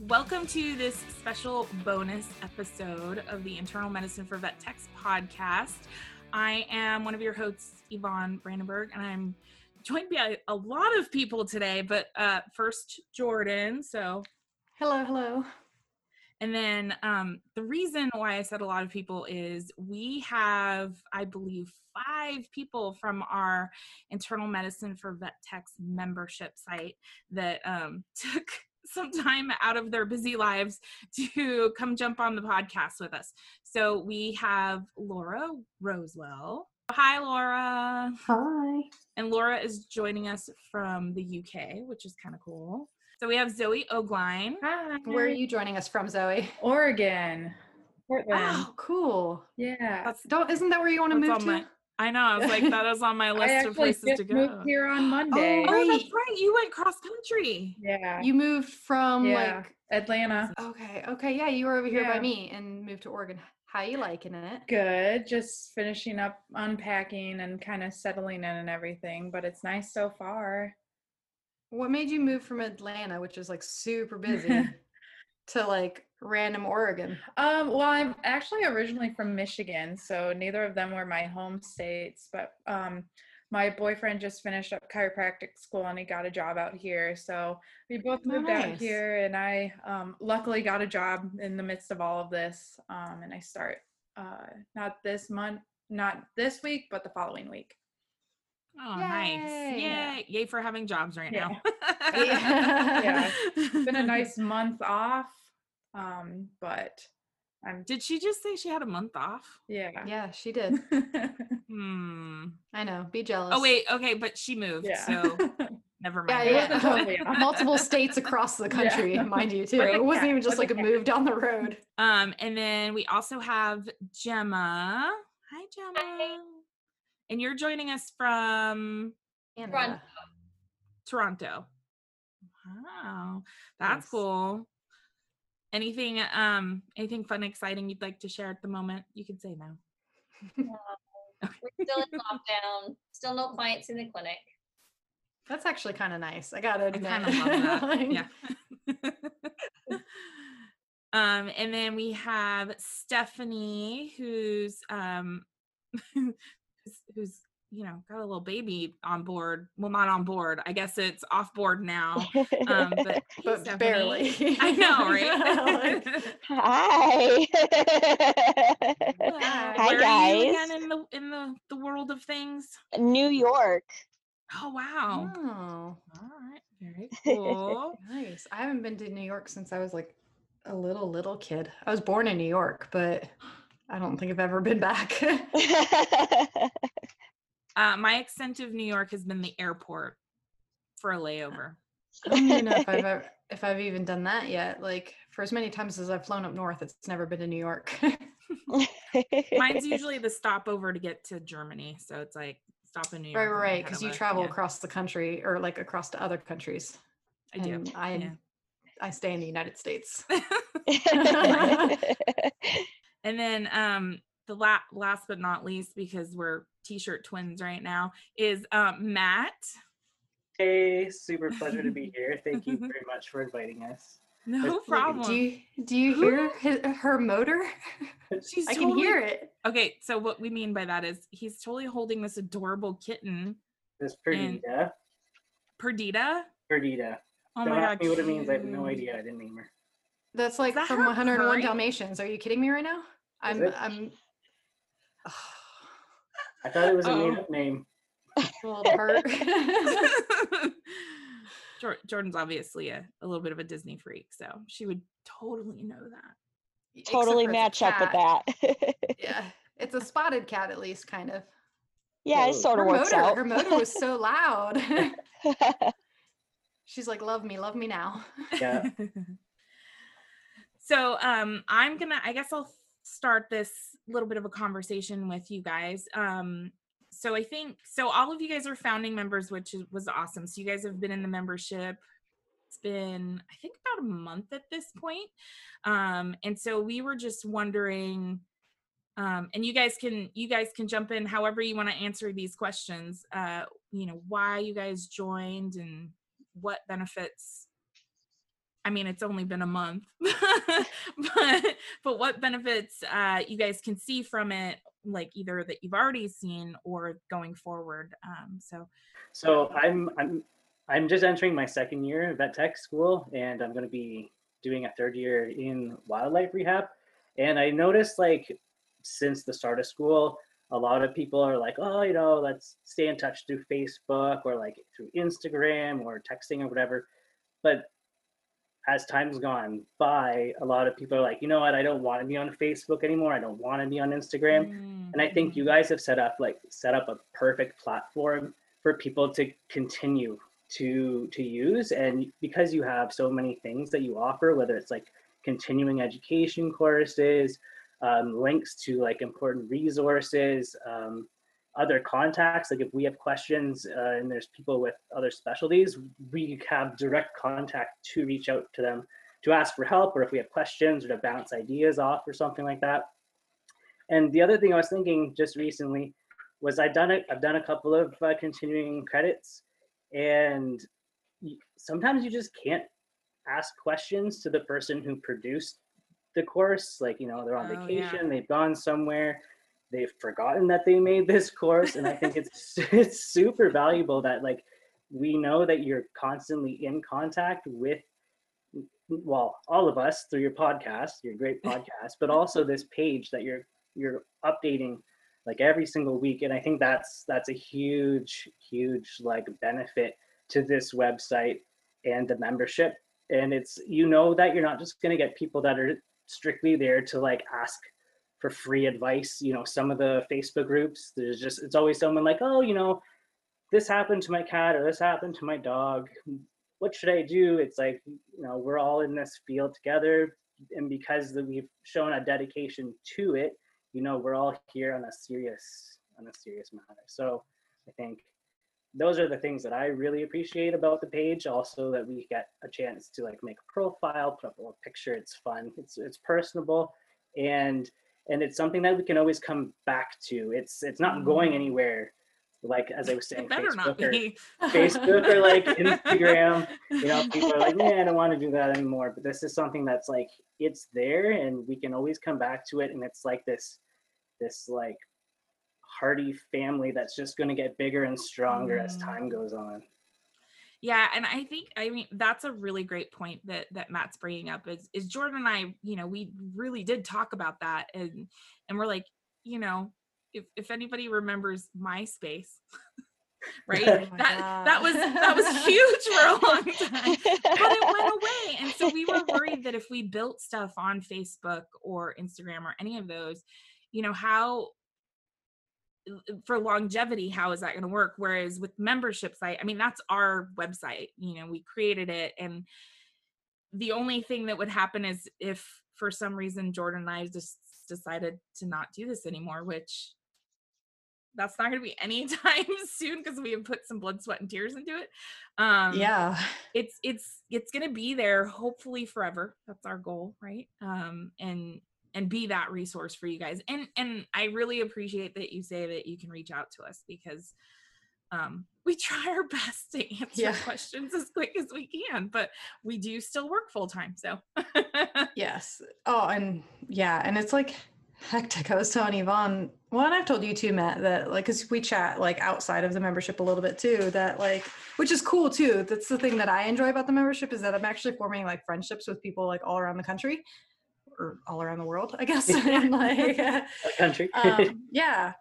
Welcome to this special bonus episode of the Internal Medicine for Vet Techs podcast. I am one of your hosts, Yvonne Brandenburg, and I'm joined by a lot of people today. But uh, first, Jordan. So, hello, hello. And then um, the reason why I said a lot of people is we have, I believe, five people from our internal medicine for vet techs membership site that um, took some time out of their busy lives to come jump on the podcast with us. So we have Laura Rosewell. Hi, Laura. Hi. And Laura is joining us from the UK, which is kind of cool. So we have Zoe Ogline. Hi. Where are you joining us from, Zoe? Oregon. Portland. Oh, cool. Yeah. That's, Don't isn't that where you want to move to? My, I know. I was like, that is on my list of places to go. Moved here on Monday. Oh, right. that's right. You went cross country. Yeah. You moved from yeah. like Atlanta. Okay. Okay. Yeah, you were over here yeah. by me and moved to Oregon. How you liking it? Good. Just finishing up unpacking and kind of settling in and everything, but it's nice so far. What made you move from Atlanta, which is like super busy, to like random Oregon? Um, well, I'm actually originally from Michigan, so neither of them were my home states. But um, my boyfriend just finished up chiropractic school and he got a job out here, so we both moved nice. out here. And I um, luckily got a job in the midst of all of this, um, and I start uh, not this month, not this week, but the following week. Oh, Yay. nice. Yay. Yay for having jobs right yeah. now. yeah. It's been a nice month off. Um, but I'm Did she just say she had a month off? Yeah. Yeah, she did. hmm. I know. Be jealous. Oh wait, okay, but she moved, yeah. so never mind. Yeah, yeah. Totally Multiple states across the country, yeah. mind you, too. It wasn't even just like a move down the road. Um, and then we also have Gemma. Hi, Gemma. Hi. And you're joining us from Toronto. Toronto. Wow, that's nice. cool. Anything, um, anything fun, exciting you'd like to share at the moment? You can say now. We're still in lockdown. Still no clients in the clinic. That's actually kind of nice. I gotta admit. I kind of love that. yeah. um, and then we have Stephanie, who's um, who's, who's you know got a little baby on board well not on board i guess it's off board now um but, but barely. I know right? Hi. Hi Where guys again in the in the the world of things? New york. Oh wow. Oh all right. Very cool. Nice. I haven't been to new york since i was like a little little kid. I was born in new york but i don't think i've ever been back uh, my extent of New York has been the airport for a layover. I don't even know if I've ever, if I've even done that yet. Like for as many times as I've flown up north, it's never been to New York. Mine's usually the stopover to get to Germany, so it's like stop in New York. Right, right, because you travel yeah. across the country or like across to other countries. I do. I yeah. I stay in the United States. And then um the la- last but not least, because we're t-shirt twins right now, is um, Matt. Hey, super pleasure to be here. Thank you very much for inviting us. No problem. Do you do you hear his, her motor? She's I totally, can hear it. Okay, so what we mean by that is he's totally holding this adorable kitten. This Perdita. Perdita. Perdita. Oh Don't my ask god. me what it means. I have no idea. I didn't name her. That's like that from 101 purring? Dalmatians. Are you kidding me right now? I'm it? I'm I thought it was a Oh. made up name. a little hurt. Jordan's obviously a, a little bit of a Disney freak, so she would totally know that. Totally for it's a match up with that. Yeah, it's a spotted cat at least, kind of. yeah, it So sort Her of works motor, out. her motor was so loud. She's like, "Love me, love me now." Yeah. So um i'm gonna i guess i'll start this little bit of a conversation with you guys. Um so i think so all of you guys are founding members which is, was awesome. So you guys have been in the membership. It's been i think about a month at this point. Um and so we were just wondering um, and you guys can you guys can jump in however you want to answer these questions uh, you know why you guys joined and what benefits i mean it's only been a month but but what benefits uh, you guys can see from it like either that you've already seen or going forward um, so So I'm I'm I'm just entering my second year of vet tech school, and I'm going to be doing a third year in wildlife rehab. And I noticed like since the start of school, a lot of people are like, oh, you know, let's stay in touch through Facebook or like through Instagram or texting or whatever. But as time's gone by, a lot of people are like, you know what, I don't want to be on Facebook anymore. I don't want to be on Instagram. mm, And I think you guys have set up like set up a perfect platform for people to continue to to use. And because you have so many things that you offer, whether it's like continuing education courses, um, links to like important resources, um, other contacts. Like if we have questions uh, and there's people with other specialties, we have direct contact to reach out to them to ask for help, or if we have questions or to bounce ideas off or something like that. And the other thing I was thinking just recently was I've done it. I've done a couple of uh, continuing credits, and sometimes you just can't ask questions to the person who produced the course. Like you know, they're on Oh, yeah. vacation, they've gone somewhere, they've forgotten that they made this course, and I think it's it's super valuable that like we know that you're constantly in contact with well all of us through your podcast your great podcast but also this page that you're you're updating like every single week and i think that's that's a huge huge like benefit to this website and the membership. And it's you know that you're not just going to get people that are strictly there to like ask for free advice you know some of the facebook groups there's just it's always someone like oh you know this happened to my cat or this happened to my dog. What should i do? It's like you know we're all in this field together and because we've shown a dedication to it you know we're all here on a serious on a serious matter. So i think those are the things that i really appreciate about the page. Also that we get a chance to like make a profile put up a little picture. It's fun. It's it's personable. And and it's something that we can always come back to it's it's not going Mhm. anywhere like as i was saying it better not Facebook or- Facebook or like Instagram, you know, people are like, yeah, I don't want to do that anymore. But this is something that's like it's there and we can always come back to it. And it's like this, this like hearty family that's just gonna get bigger and stronger as Mm. time goes on. Yeah, and I think I mean that's a really great point that that Matt's bringing up is is Jordan and I, you know, we really did talk about that and and we're like, you know, if if anybody remembers MySpace, right? Oh my that that was that was huge for a long time. But it went away. And so we were worried that if we built stuff on Facebook or Instagram or any of those, you know, how for longevity how is that going to work? Whereas with membership site i mean that's our website you know we created it and the only thing that would happen is if for some reason jordan and i just decided to not do this anymore which that's not going to be anytime soon because we have put some blood sweat and tears into it. Um yeah. it's it's it's going to be there hopefully forever. That's our goal right? Um and and be that resource for you guys and and i really appreciate that you say that you can reach out to us because um we try our best to answer Yeah. questions as quick as we can but we do still work full time so Yes. Oh, and yeah, and it's like hectic. I was telling Yvonne, well, and I've told you too, Matt, that like, cause we chat like outside of the membership a little bit too, that like, which is cool too. That's the thing that I enjoy about the membership is that I'm actually forming like friendships with people like all around the country or all around the world, I guess. and like, country. um, yeah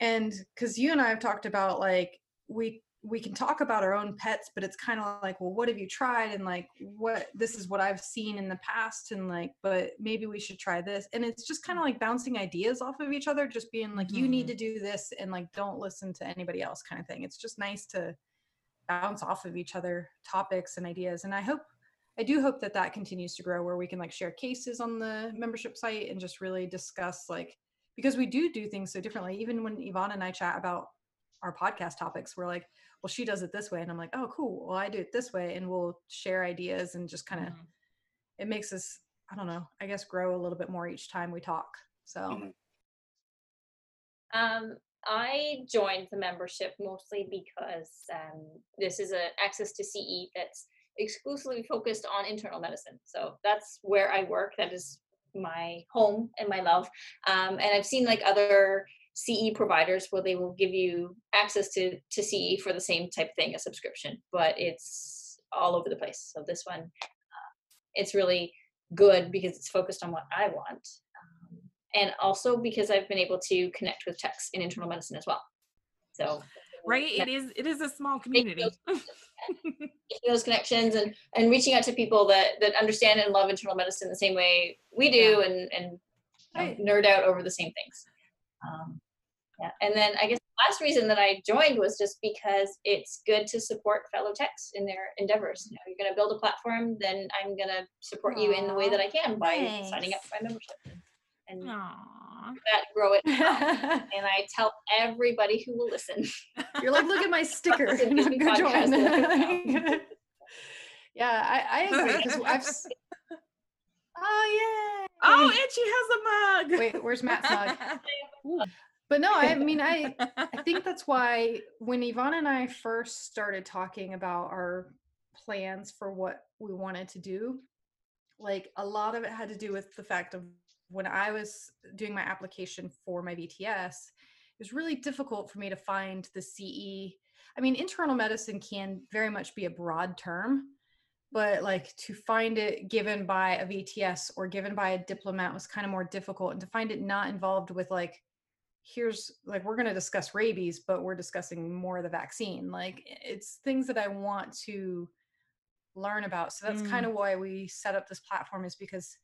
and because you and i have talked about like we we can talk about our own pets but it's kind of like well what have you tried and like what this is what i've seen in the past and like but maybe we should try this and it's just kind of like bouncing ideas off of each other just being like you need Mhm. to do this and like don't listen to anybody else kind of thing it's just nice to bounce off of each other topics and ideas and i hope i do hope that that continues to grow where we can like share cases on the membership site and just really discuss like because we do do things so differently. Even when Yvonne and I chat about our podcast topics, we're like, well, she does it this way. And I'm like, oh, cool. Well, I do it this way. And we'll share ideas and just kind of, Mhm. it makes us, I don't know, I guess grow a little bit more each time we talk. So Mhm. Um, I joined the membership mostly because um, this is a access to CE that's exclusively focused on internal medicine. So that's where I work. That is my home and my love. Um, and I've seen like other CE providers where they will give you access to to CE for the same type of thing, a subscription, but it's all over the place. So this one, uh, it's really good because it's focused on what I want, um, and also because I've been able to connect with techs in internal medicine as well. So right? It is it is a small community. making those connections and and reaching out to people that that understand and love internal medicine the same way we do and and you know, nerd out over the same things. Um, yeah and then i guess the last reason that i joined was just because it's good to support fellow techs in their endeavors. You know you're going to build a platform then i'm going to support you in the way that i can by signing up for my membership and Aw. that grow it and i tell everybody who will listen You're like, look at my sticker. Listen to the Go join. yeah, I, I agree because I've. s- Oh oh and she has a mug Wait, where's Matt's mug? But no, I mean, I I think that's why when Yvonne and I first started talking about our plans for what we wanted to do, like a lot of it had to do with the fact of when I was doing my application for my VTS, it was really difficult for me to find the CE. I mean, internal medicine can very much be a broad term, but like to find it given by a VTS or given by a diplomate was kind of more difficult and to find it not involved with like here's like we're going to discuss rabies but we're discussing more of the vaccine like it's things that i want to learn about so that's kind of mm. why we set up this platform is because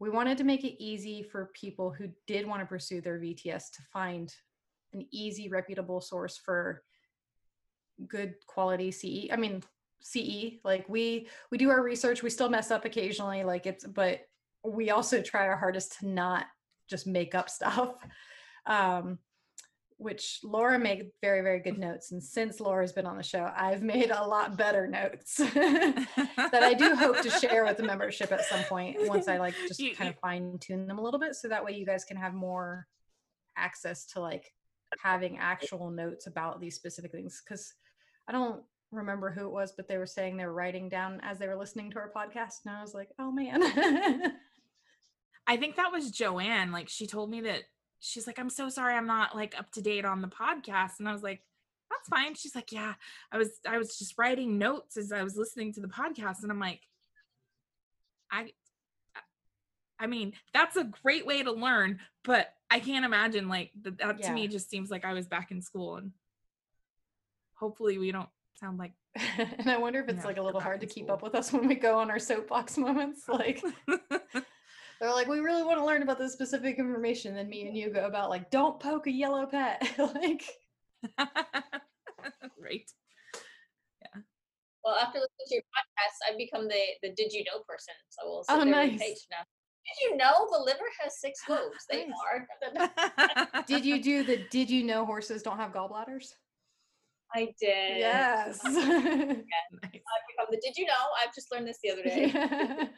we wanted to make it easy for people who did want to pursue their vts to find an easy reputable source for good quality ce i mean ce like we we do our research we still mess up occasionally like it's but we also try our hardest to not just make up stuff. Um, which Laura made very, very good notes. And since Laura's been on the show, I've made a lot better notes that I do hope to share with the membership at some point once I like just You- kind of fine tune them a little bit. So that way you guys can have more access to like having actual notes about these specific things. Cause I don't remember who it was, but they were saying they were writing down as they were listening to our podcast. And I was like, oh man. I think that was Joanne. Like she told me that she's like, I'm so sorry I'm not like up to date on the podcast. And I was like, that's fine. She's like, Yeah, I was I was just writing notes as I was listening to the podcast. And I'm like, I I mean, that's a great way to learn, but I can't imagine like that, that to me just seems like I was back in school and hopefully we don't sound like and I wonder if it's Yeah, like a little hard to keep school. up with us when we go on our soapbox moments. Like they're like, we really want to learn about this specific information. Then me and you go about like, don't poke a yellow pet. like, right. Yeah. Well, after listening to your podcast, I've become the the did you know person. So we'll sit Oh, there nice. with Paige now. Did you know the liver has six ah, lobes? They Nice. are. did you do the? Did you know horses don't have gallbladders? I did. Yes. Nice. I've become the did you know? I've just learned this the other day. Yeah.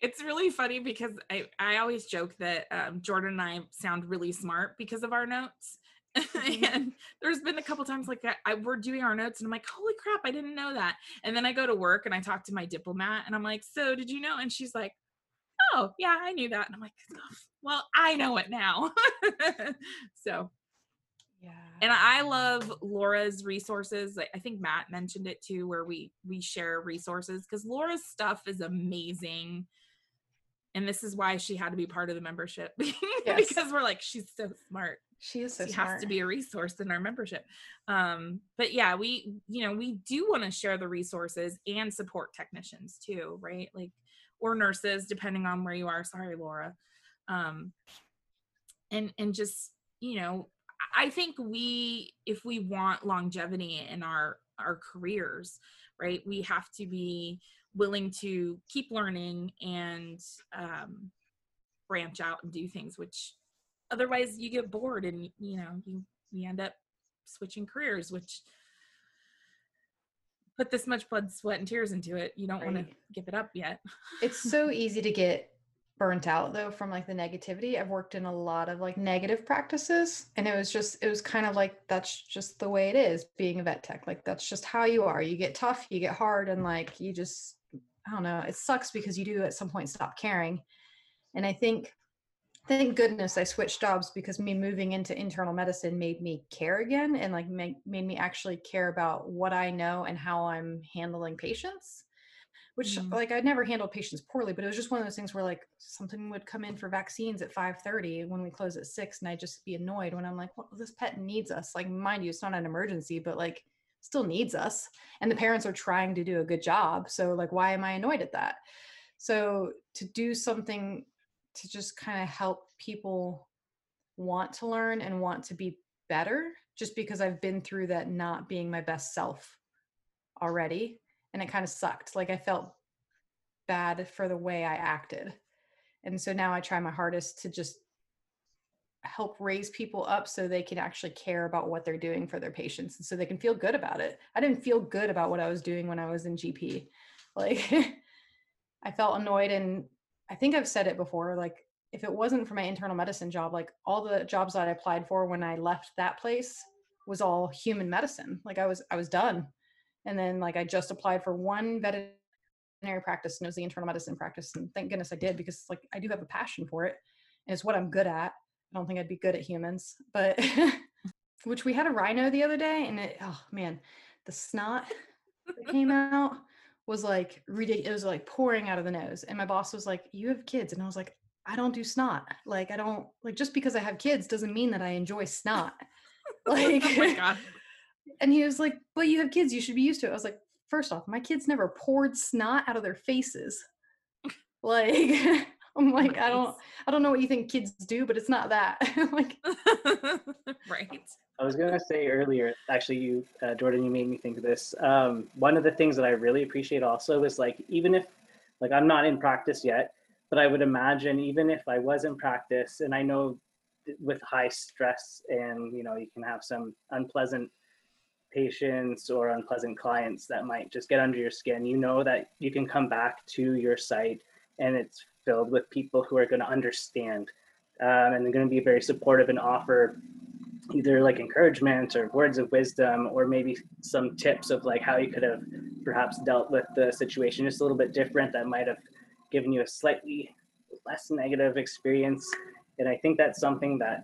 It's really funny because I, I always joke that um, Jordan and I sound really smart because of our notes. and there's been a couple times like that I, we're doing our notes and I'm like, holy crap, I didn't know that. And then I go to work and I talk to my diplomate and I'm like, so did you know? And she's like, oh, yeah, I knew that. And I'm like, "Oh, well, I know it now. so, yeah. and I love Laura's resources. I I think Matt mentioned it too, where we we share resources because Laura's stuff is amazing, and this is why she had to be part of the membership Yes. because we're like she's so smart. She is so she smart. has to be a resource in our membership. Um, but yeah, we you know we do want to share the resources and support technicians too, right? Like or nurses, depending on where you are. Sorry, Laura. Um, and and just you know I- i think we if we want longevity in our our careers right we have to be willing to keep learning and um branch out and do things which otherwise you get bored and you know you you end up switching careers which put this much blood sweat and tears into it you don't want to give it up yet it's so easy to get burnt out though from like the negativity. I've worked in a lot of like negative practices and it was just it was kind of like that's just the way it is being a vet tech. Like that's just how you are. You get tough, you get hard and like you just I don't know, it sucks because you do at some point stop caring. And I think thank goodness I switched jobs because me moving into internal medicine made me care again and like made, made me actually care about what I know and how I'm handling patients which Mhm. like I never handled patients poorly, but it was just one of those things where like something would come in for vaccines at 5:30 when we close at 6 and I'd just be annoyed when I'm like, well, this pet needs us. Like mind you, it's not an emergency, but like still needs us. And the parents are trying to do a good job. So like why am I annoyed at that? So to do something to just kind of help people want to learn and want to be better just because I've been through that not being my best self already and it kind of sucked. Like I felt bad for the way I acted. And so now I try my hardest to just help raise people up so they can actually care about what they're doing for their patients and so they can feel good about it. I didn't feel good about what I was doing when I was in GP. Like I felt annoyed and I think I've said it before like if it wasn't for my internal medicine job like all the jobs that I applied for when I left that place was all human medicine. Like I was I was done and then like I just applied for one veterinary practice and it was the internal medicine practice and thank goodness I did because like I do have a passion for it and it's what I'm good at. I don't think I'd be good at humans, but which we had a rhino the other day and it oh man, the snot that came out was like ridiculous. It was like pouring out of the nose. And my boss was like, You have kids. And I was like, I don't do snot. Like I don't like just because I have kids doesn't mean that I enjoy snot. Like oh my god. and he was like, But you have kids, you should be used to it. I was like, First off, my kids never poured snot out of their faces. Like, I'm like, I don't, I don't know what you think kids do, but it's not that. like, right. I was gonna say earlier, actually, you, uh, Jordan, you made me think of this. Um, one of the things that I really appreciate also is like, even if, like, I'm not in practice yet, but I would imagine even if I was in practice, and I know th- with high stress and you know you can have some unpleasant patients or unpleasant clients that might just get under your skin. You know that you can come back to your site and it's filled with people who are going to understand um, and they're going to be very supportive and offer either like encouragement or words of wisdom or maybe some tips of like how you could have perhaps dealt with the situation just a little bit different that might have given you a slightly less negative experience. And i think that's something that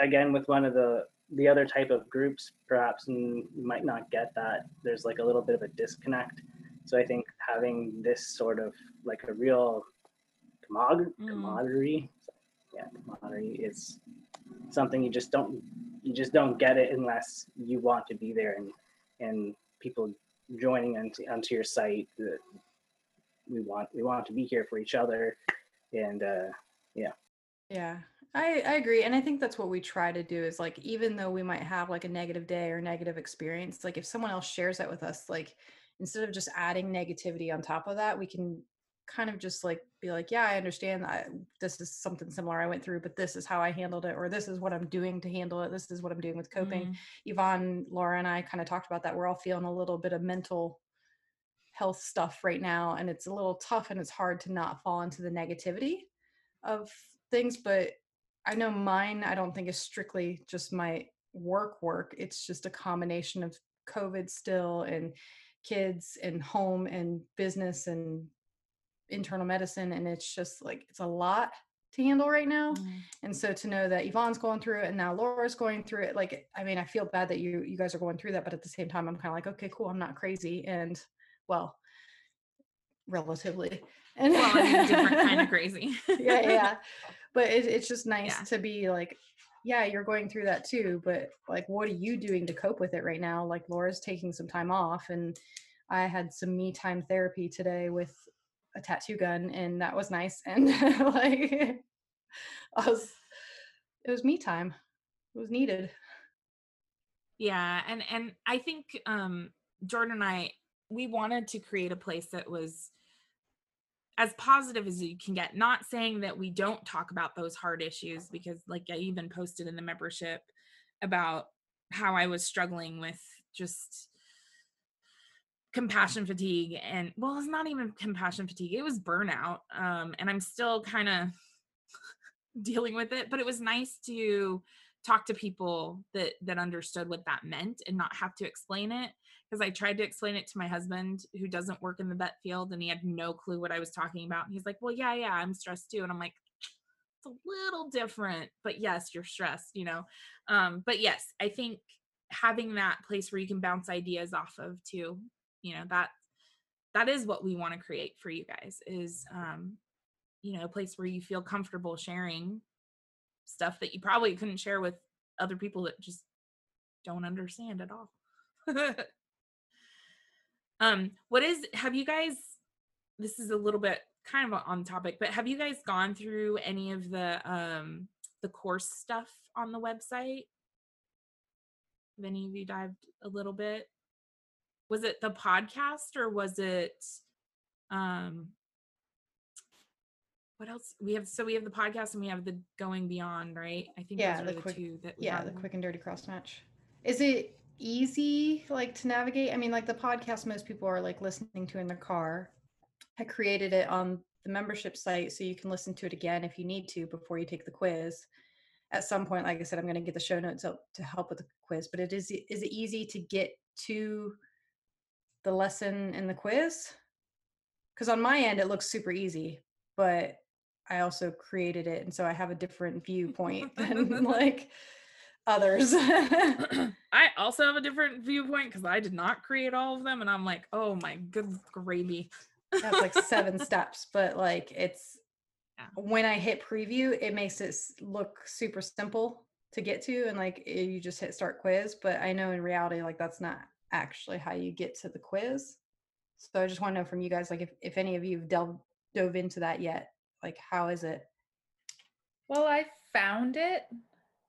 again with one of the the other type of groups perhaps you might not get that there's like a little bit of a disconnect. So i think having this sort of like a real commod- Mm. camaraderie yeah camaraderie is something you just don't you just don't get it unless you want to be there and and people joining onto, onto your site that we want we want to be here for each other and uh Yeah, I, I agree. And I think that's what we try to do is like, even though we might have like a negative day or negative experience, like if someone else shares that with us, like instead of just adding negativity on top of that, we can kind of just like be like, yeah, I understand that this is something similar I went through, but this is how I handled it, or this is what I'm doing to handle it. This is what I'm doing with coping. Mm. Yvonne, Laura, and I kind of talked about that. We're all feeling a little bit of mental health stuff right now, and it's a little tough and it's hard to not fall into the negativity of things. But I know mine, I don't think is strictly just my work work. It's just a combination of COVID still and kids and home and business and internal medicine. And it's just like, it's a lot to handle right now. Mm. And so to know that Yvonne's going through it and now Laura's going through it, like, I mean, I feel bad that you you guys are going through that, but at the same time, I'm kind of like, okay, cool, I'm not crazy, and well, relatively, and Well, I mean, different kind of crazy. yeah, yeah. But it, it's just nice Yeah. to be like, yeah, you're going through that too, but like, what are you doing to cope with it right now? Like, Laura's taking some time off, and I had some me time therapy today with a tattoo gun, and that was nice. And like, I was, it was me time. It was needed. yeah and and i think um jordan and i we wanted to create a place that was as positive as you can get not saying that we don't talk about those hard issues because like i even posted in the membership about how i was struggling with just compassion fatigue and well it's not even compassion fatigue it was burnout um and i'm still kind of dealing with it but it was nice to talk to people that that understood what that meant and not have to explain it because i tried to explain it to my husband who doesn't work in the vet field and he had no clue what i was talking about and he's like well yeah yeah i'm stressed too and i'm like it's a little different but yes you're stressed you know. Um but yes i think having that place where you can bounce ideas off of too you know that that is what we want to create for you guys is um you know a place where you feel comfortable sharing stuff that you probably couldn't share with other people that just don't understand at all. Um what is have you guys this is a little bit kind of on topic but have you guys gone through any of the um the course stuff on the website? Have any of you dived a little bit was it the podcast or was it um what else? We have so we have the podcast and we have the going beyond right? I think Yeah, those the are the, quick- two that we yeah the quick and dirty cross match. Is it easy like to navigate? I mean like the podcast most people are like listening to in their car. I created it on the membership site so you can listen to it again if you need to before you take the quiz. At some point like i said i'm going to get the show notes up to help with the quiz but it is is it easy to get to the lesson and the quiz? Because on my end it looks super easy but i also created it and so i have a different viewpoint than like others. I also have a different viewpoint because i did not create all of them and i'm like oh my good gravy. That's like seven steps but like it's Yeah. when i hit preview it makes it look super simple to get to and like eh, you just hit start quiz but i know in reality like that's not actually how you get to the quiz so i just want to know from you guys like if, if any of you have delved dove into that yet like how is it Well, I found it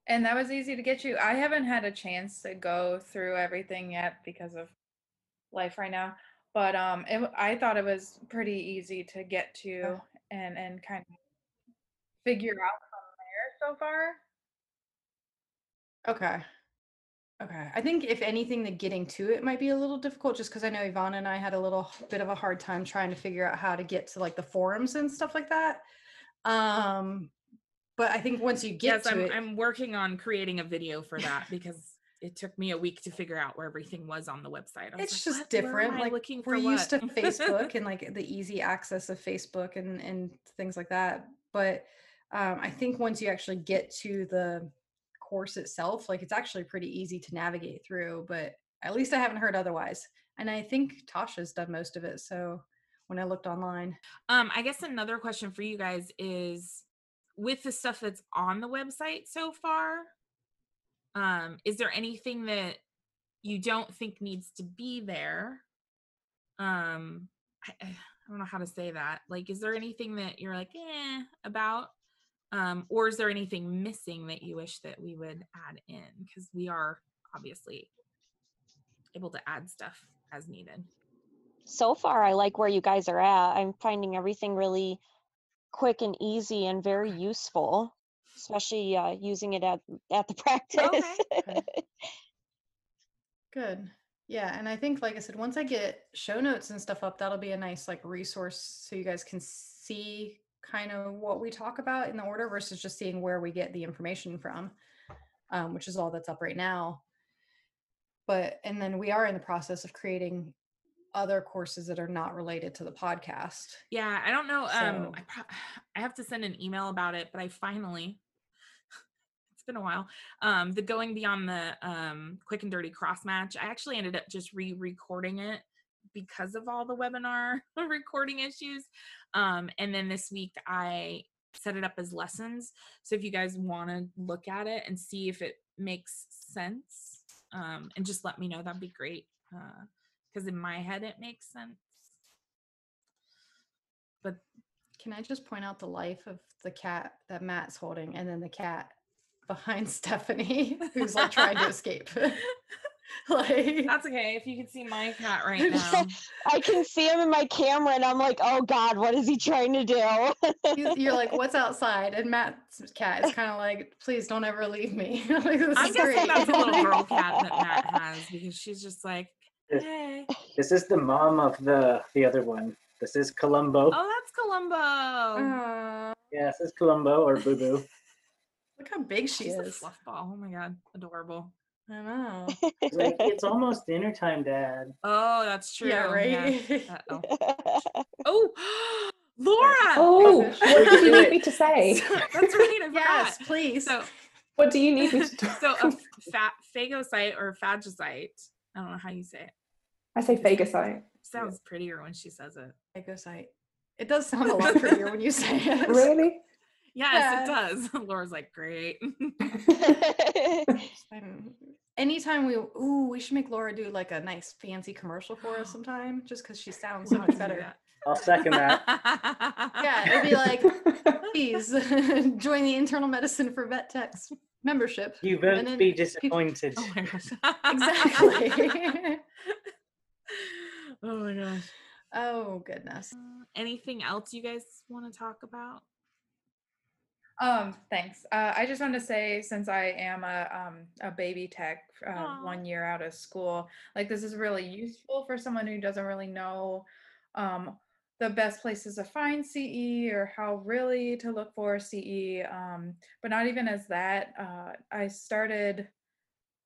and that was easy to get you. I haven't had a chance to go through everything yet because of life right now. But um it, I thought it was pretty easy to get to and and kind of figure out from there so far. Okay. Okay. I think if anything, the getting to it might be a little difficult just because I know Ivana and I had a little bit of a hard time trying to figure out how to get to like the forums and stuff like that. Um, but I think once you get yes to I'm, it, I'm working on creating a video for that because it took me a week to figure out where everything was on the website it's like, just "What? Different. Like looking we're for used to? Facebook and like the easy access of Facebook and and things like that. But um, I think once you actually get to the course itself, like it's actually pretty easy to navigate through. But at least I haven't heard otherwise. And I think Tasha's done most of it. So when I looked online, Um, I guess another question for you guys is with the stuff that's on the website so far, um, is there anything that you don't think needs to be there? Um, I, I don't know how to say that. Like, is there anything that you're like, eh, about? Um, or is there anything missing that you wish that we would add in? Because we are obviously able to add stuff as needed. So far, I like where you guys are at. I'm finding everything really quick and easy and very useful, especially uh, using it at at the practice. Okay. Good. Yeah, and I think like I said, once I get show notes and stuff up, that'll be a nice like resource so you guys can see kind of what we talk about in the order versus just seeing where we get the information from, um, which is all that's up right now. But and then we are in the process of creating other courses that are not related to the podcast. Yeah, I don't know. Um, I, pro- I have to send an email about it, but I finally, it's been a while. Um, the going beyond the um, quick and dirty cross match. I actually ended up just re-recording it because of all the webinar recording issues. Um, and then this week I set it up as lessons. So if you guys want to look at it and see if it makes sense, um, and just let me know, that'd be great. Because in my head it makes sense. But Can I just point out the life of the cat that Matt's holding and then the cat behind Stephanie who's like trying to escape? like That's okay. If you can see my cat right now. I can see him in my camera, and I'm like, "Oh God, what is he trying to do?" you- you're like, what's outside? And Matt's cat is kind of like, please don't ever leave me. like, I'm is guessing that's a little girl cat that Matt has because she's just like, Hey. This is the mom of the the other one. This is Columbo. Oh, that's Columbo. Aw, Yeah, this is Columbo or Boo Boo. look how big she She's a is. fluff ball. Oh my god, adorable. I know. He's like, it's almost dinner time, Dad. Oh, that's true. Yeah, right. Uh-oh. Oh, Laura. Oh, what do you need me to say? That's right. I yes, forgot. please. So, What do you need me to do? so a fat phagocyte or phagocyte. I don't know how you say it. I say phagocyte. Sounds prettier when she says it. Phagocyte. It does sound a lot prettier when you say it. Really? Yes, it does. Laura's like, great. Um, Anytime we, ooh, we should make Laura do like a nice fancy commercial for us sometime, just because she sounds so much better. I'll second that. Yeah, it'd be like, please join the internal medicine for vet techs membership. You And won't then be people- disappointed. Oh my gosh. Exactly. oh my gosh. oh goodness. Uh, anything else you guys want to talk about? Um, thanks. Uh, I just want to say, since I am a um, a baby tech, uh, one year out of school, like this is really useful for someone who doesn't really know um, the best places to find CE or how really to look for CE. Um, but not even as that, uh, I started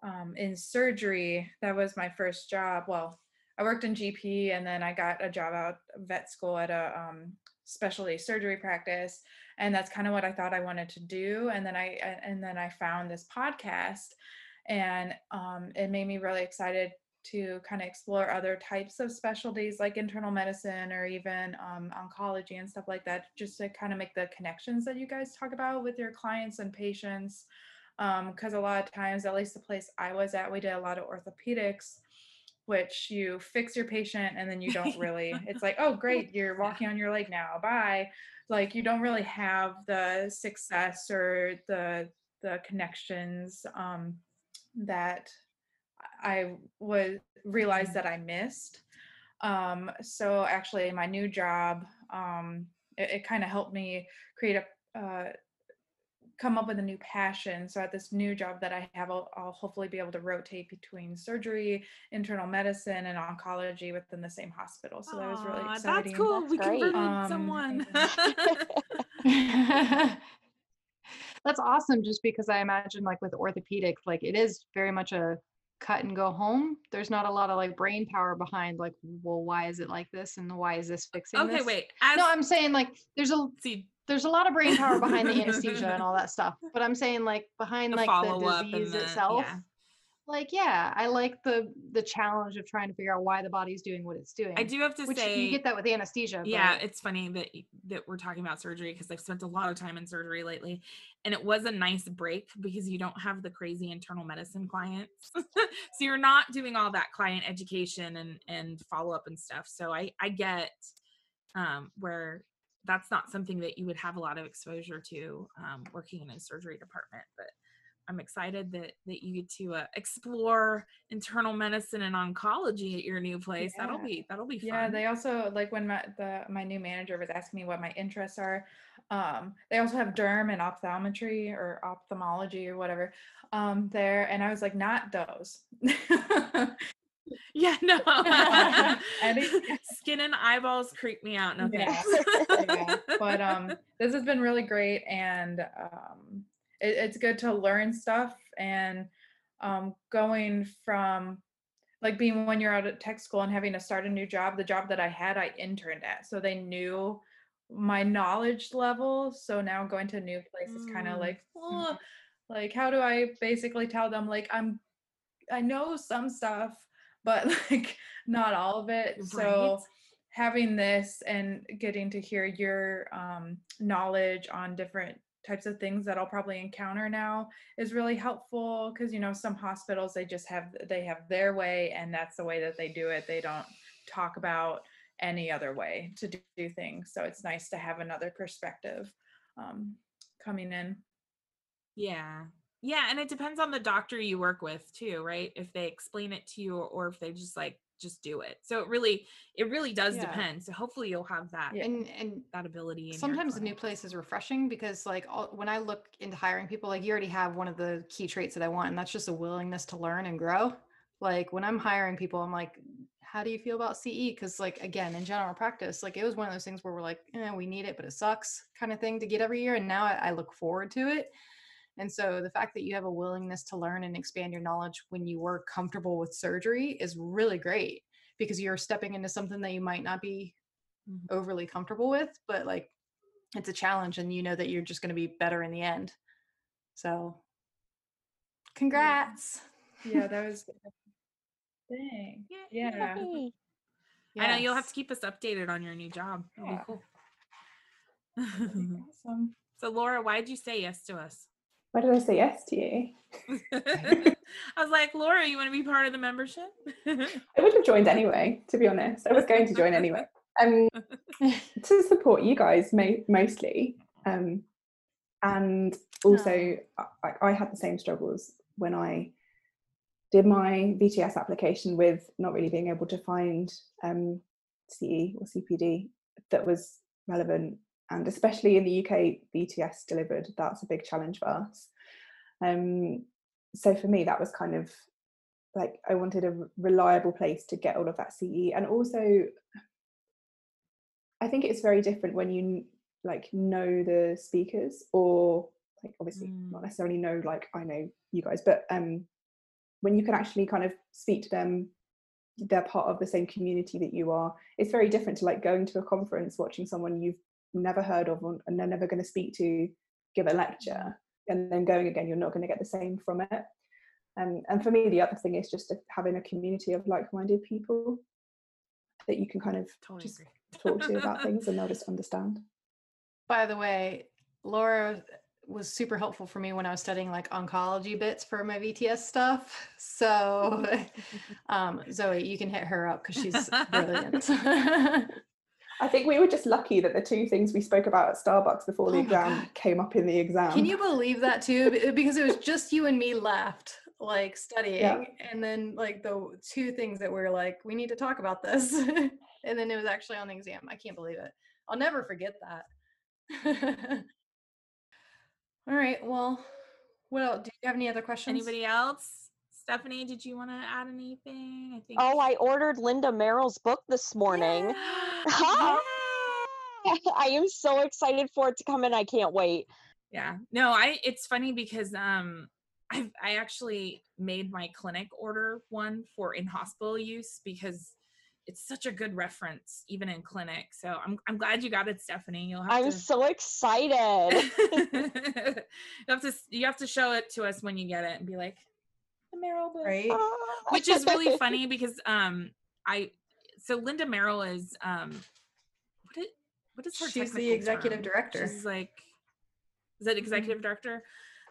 um, in surgery. That was my first job. Well, I worked in GP and then I got a job out of vet school at a um, specialty surgery practice and that's kind of what I thought I wanted to do. And then i and then I found this podcast, and um, it made me really excited to kind of explore other types of specialties like internal medicine or even um, oncology and stuff like that, just to kind of make the connections that you guys talk about with your clients and patients. Because a lot of times, at least the place I was at, we did a lot of orthopedics which you fix your patient and then you don't really it's like oh great you're walking on your leg now bye. Like you don't really have the success or the the connections um that i was realized that i missed. Um so actually my new job um it, it kind of helped me create a uh, come up with a new passion. So at this new job that I have, I'll, I'll hopefully be able to rotate between surgery, internal medicine, and oncology within the same hospital. So that was really Aw, exciting. That's cool. That's we great. converted Um, someone. That's awesome just because I imagine like with orthopedics, like it is very much a cut and go home. There's not a lot of like brain power behind like, well, why is it like this and why is this fixing okay, this? wait. As, No, I'm saying like there's a see there's a lot of brain power behind the anesthesia and all that stuff. But I'm saying like behind the like the disease the itself. yeah. Like yeah, I like the the challenge of trying to figure out why the body's doing what it's doing. I do have to which say you get that with anesthesia. yeah but- it's funny that that we're talking about surgery because i've spent a lot of time in surgery lately and it was a nice break because you don't have the crazy internal medicine clients so you're not doing all that client education and and follow-up and stuff so i i get um where that's not something that you would have a lot of exposure to um, working in a surgery department but i'm excited that that you get to uh, explore internal medicine and oncology at your new place that'll be that'll be fun Yeah, they also like when my the my new manager was asking me what my interests are. Um, they also have derm and optometry or ophthalmology or whatever um, there, and I was like, not those. Yeah, no. Skin and eyeballs creep me out. No Yeah. thanks. yeah. But um, this has been really great, and um, it, it's good to learn stuff and um, going from like being when you're out at tech school and having to start a new job. The job that I had, I interned at, so they knew my knowledge level. So now going to a new place is kind of Mm. like, oh, like how do I basically tell them like I'm, I know some stuff, but like not all of it. So having this and getting to hear your um, knowledge on different types of things that I'll probably encounter now is really helpful because you know some hospitals they just have they have their way and that's the way that they do it they don't talk about any other way to do, do things so it's nice to have another perspective um, coming in Yeah. Yeah. And it depends on the doctor you work with too, right? If they explain it to you or if they just like just do it. So it really it really does Yeah. depend. So hopefully you'll have that Yeah. and and that ability. sometimes a new place is refreshing because like all, when i look into hiring people like you already have one of the key traits that i want and that's just a willingness to learn and grow like when i'm hiring people i'm like how do you feel about CE? Because like again, in general practice, like it was one of those things where we're like, eh, we need it, but it sucks kind of thing to get every year. And now I, I look forward to it. And so the fact that you have a willingness to learn and expand your knowledge when you were comfortable with surgery is really great because you're stepping into something that you might not be Mhm. overly comfortable with, but like it's a challenge and you know that you're just going to be better in the end. So congrats. Yeah, that was dang. Yeah. Yay. I know you'll have to keep us updated on your new job. Yeah. be cool. be awesome. so Laura, why did you say yes to us? Why did I say yes to you? I was like, Laura, you want to be part of the membership? I would have joined anyway, to be honest. I was going to join anyway. Um, to support you guys mo- mostly. Um, and also, I, I had the same struggles when I did my VTS application with not really being able to find um, CE or CPD that was relevant. And especially in the UK, VTS delivered, that's a big challenge for us. Um, so for me, that was kind of like I wanted a reliable place to get all of that CE. And also, I think it's very different when you like know the speakers or like obviously not Mm. necessarily know like I know you guys, but um when you can actually kind of speak to them, they're part of the same community that you are. It's very different to like going to a conference, watching someone you've never heard of and they're never going to speak to give a lecture, and then going again, you're not going to get the same from it. Um, and for me, the other thing is just having a community of like-minded people that you can kind of Totally just agree. talk to about things and they'll just understand. By the way, Laura was super helpful for me when I was studying like oncology bits for my VTS stuff. So, um, Zoe, you can hit her up because she's brilliant. I think we were just lucky that the two things we spoke about at Starbucks before the Oh my exam God. came up in the exam. Can you believe that too? Uh, because it was just you and me left, like studying, and then like the two things that we are like, we need to talk about this, and then it was actually on the exam. I can't believe it. I'll never forget that. All right. Well, what else? Do you have any other questions? Anybody else? Stephanie, did you want to add anything? I think. Oh, I ordered Linda Merrill's book this morning. Yeah. I am so excited for it to come in. I can't wait. yeah no i it's funny because um i i actually made my clinic order one for in hospital use because it's such a good reference even in clinic so i'm, I'm glad you got it stephanie you'll have I'm to so excited. you have to you have to show it to us when you get it and be like Merrill book Right. which is really funny because um i so linda merrill is um what what is her She's the executive term? director. she's like is that executive director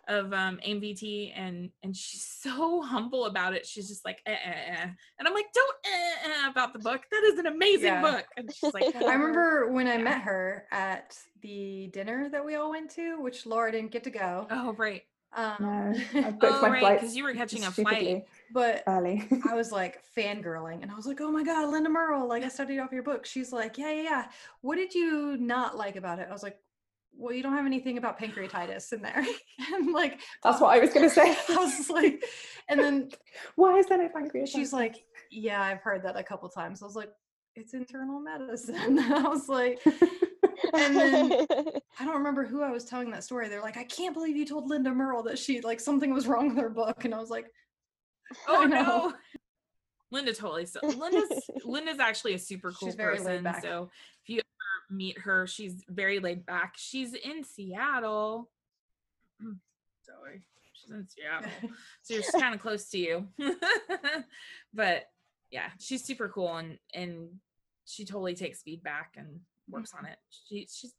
of um AMVT and and she's so humble about it she's just like eh, eh, eh. and i'm like don't eh, eh, about the book that is an amazing Yeah. book and she's like I remember when I Yeah. met her at the dinner that we all went to, which Laura didn't get to go. oh right Um, No, I booked oh my right flights because you were catching a flight but early. I was like fangirling and I was like, oh my God, Linda Merrill, like I studied off your book. She's like, yeah, yeah, yeah. What did you not like about it? I was like, well, you don't have anything about pancreatitis in there. and like, That's what I was going to say. I was like, and then Why is there no pancreas? she's like, yeah, I've heard that a couple times. I was like, it's internal medicine. I was like, and then I don't remember who I was telling that story. They're like, I can't believe you told Linda Merrill that she like something was wrong with her book. And I was like, oh no. Linda totally so linda's linda's actually a super cool She's very laid person so if you ever meet her she's very laid back. She's in seattle. Sorry she's in seattle. So you're kind of close to you. But yeah she's super cool and and she totally takes feedback and works on it she she's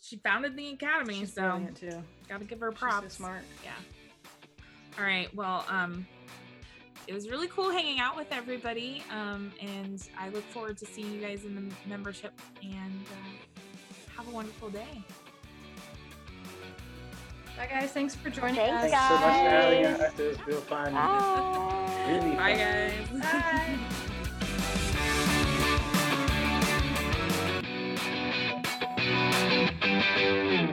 she founded the academy She's so brilliant too. gotta give her She's so props smart. yeah all right well um it was really cool hanging out with everybody um and i look forward to seeing you guys in the membership and uh, have a wonderful day Bye guys, thanks for joining Thanks, us. Thanks so much for having us. It was real fun. Bye. Really bye fun. guys Bye. Bye.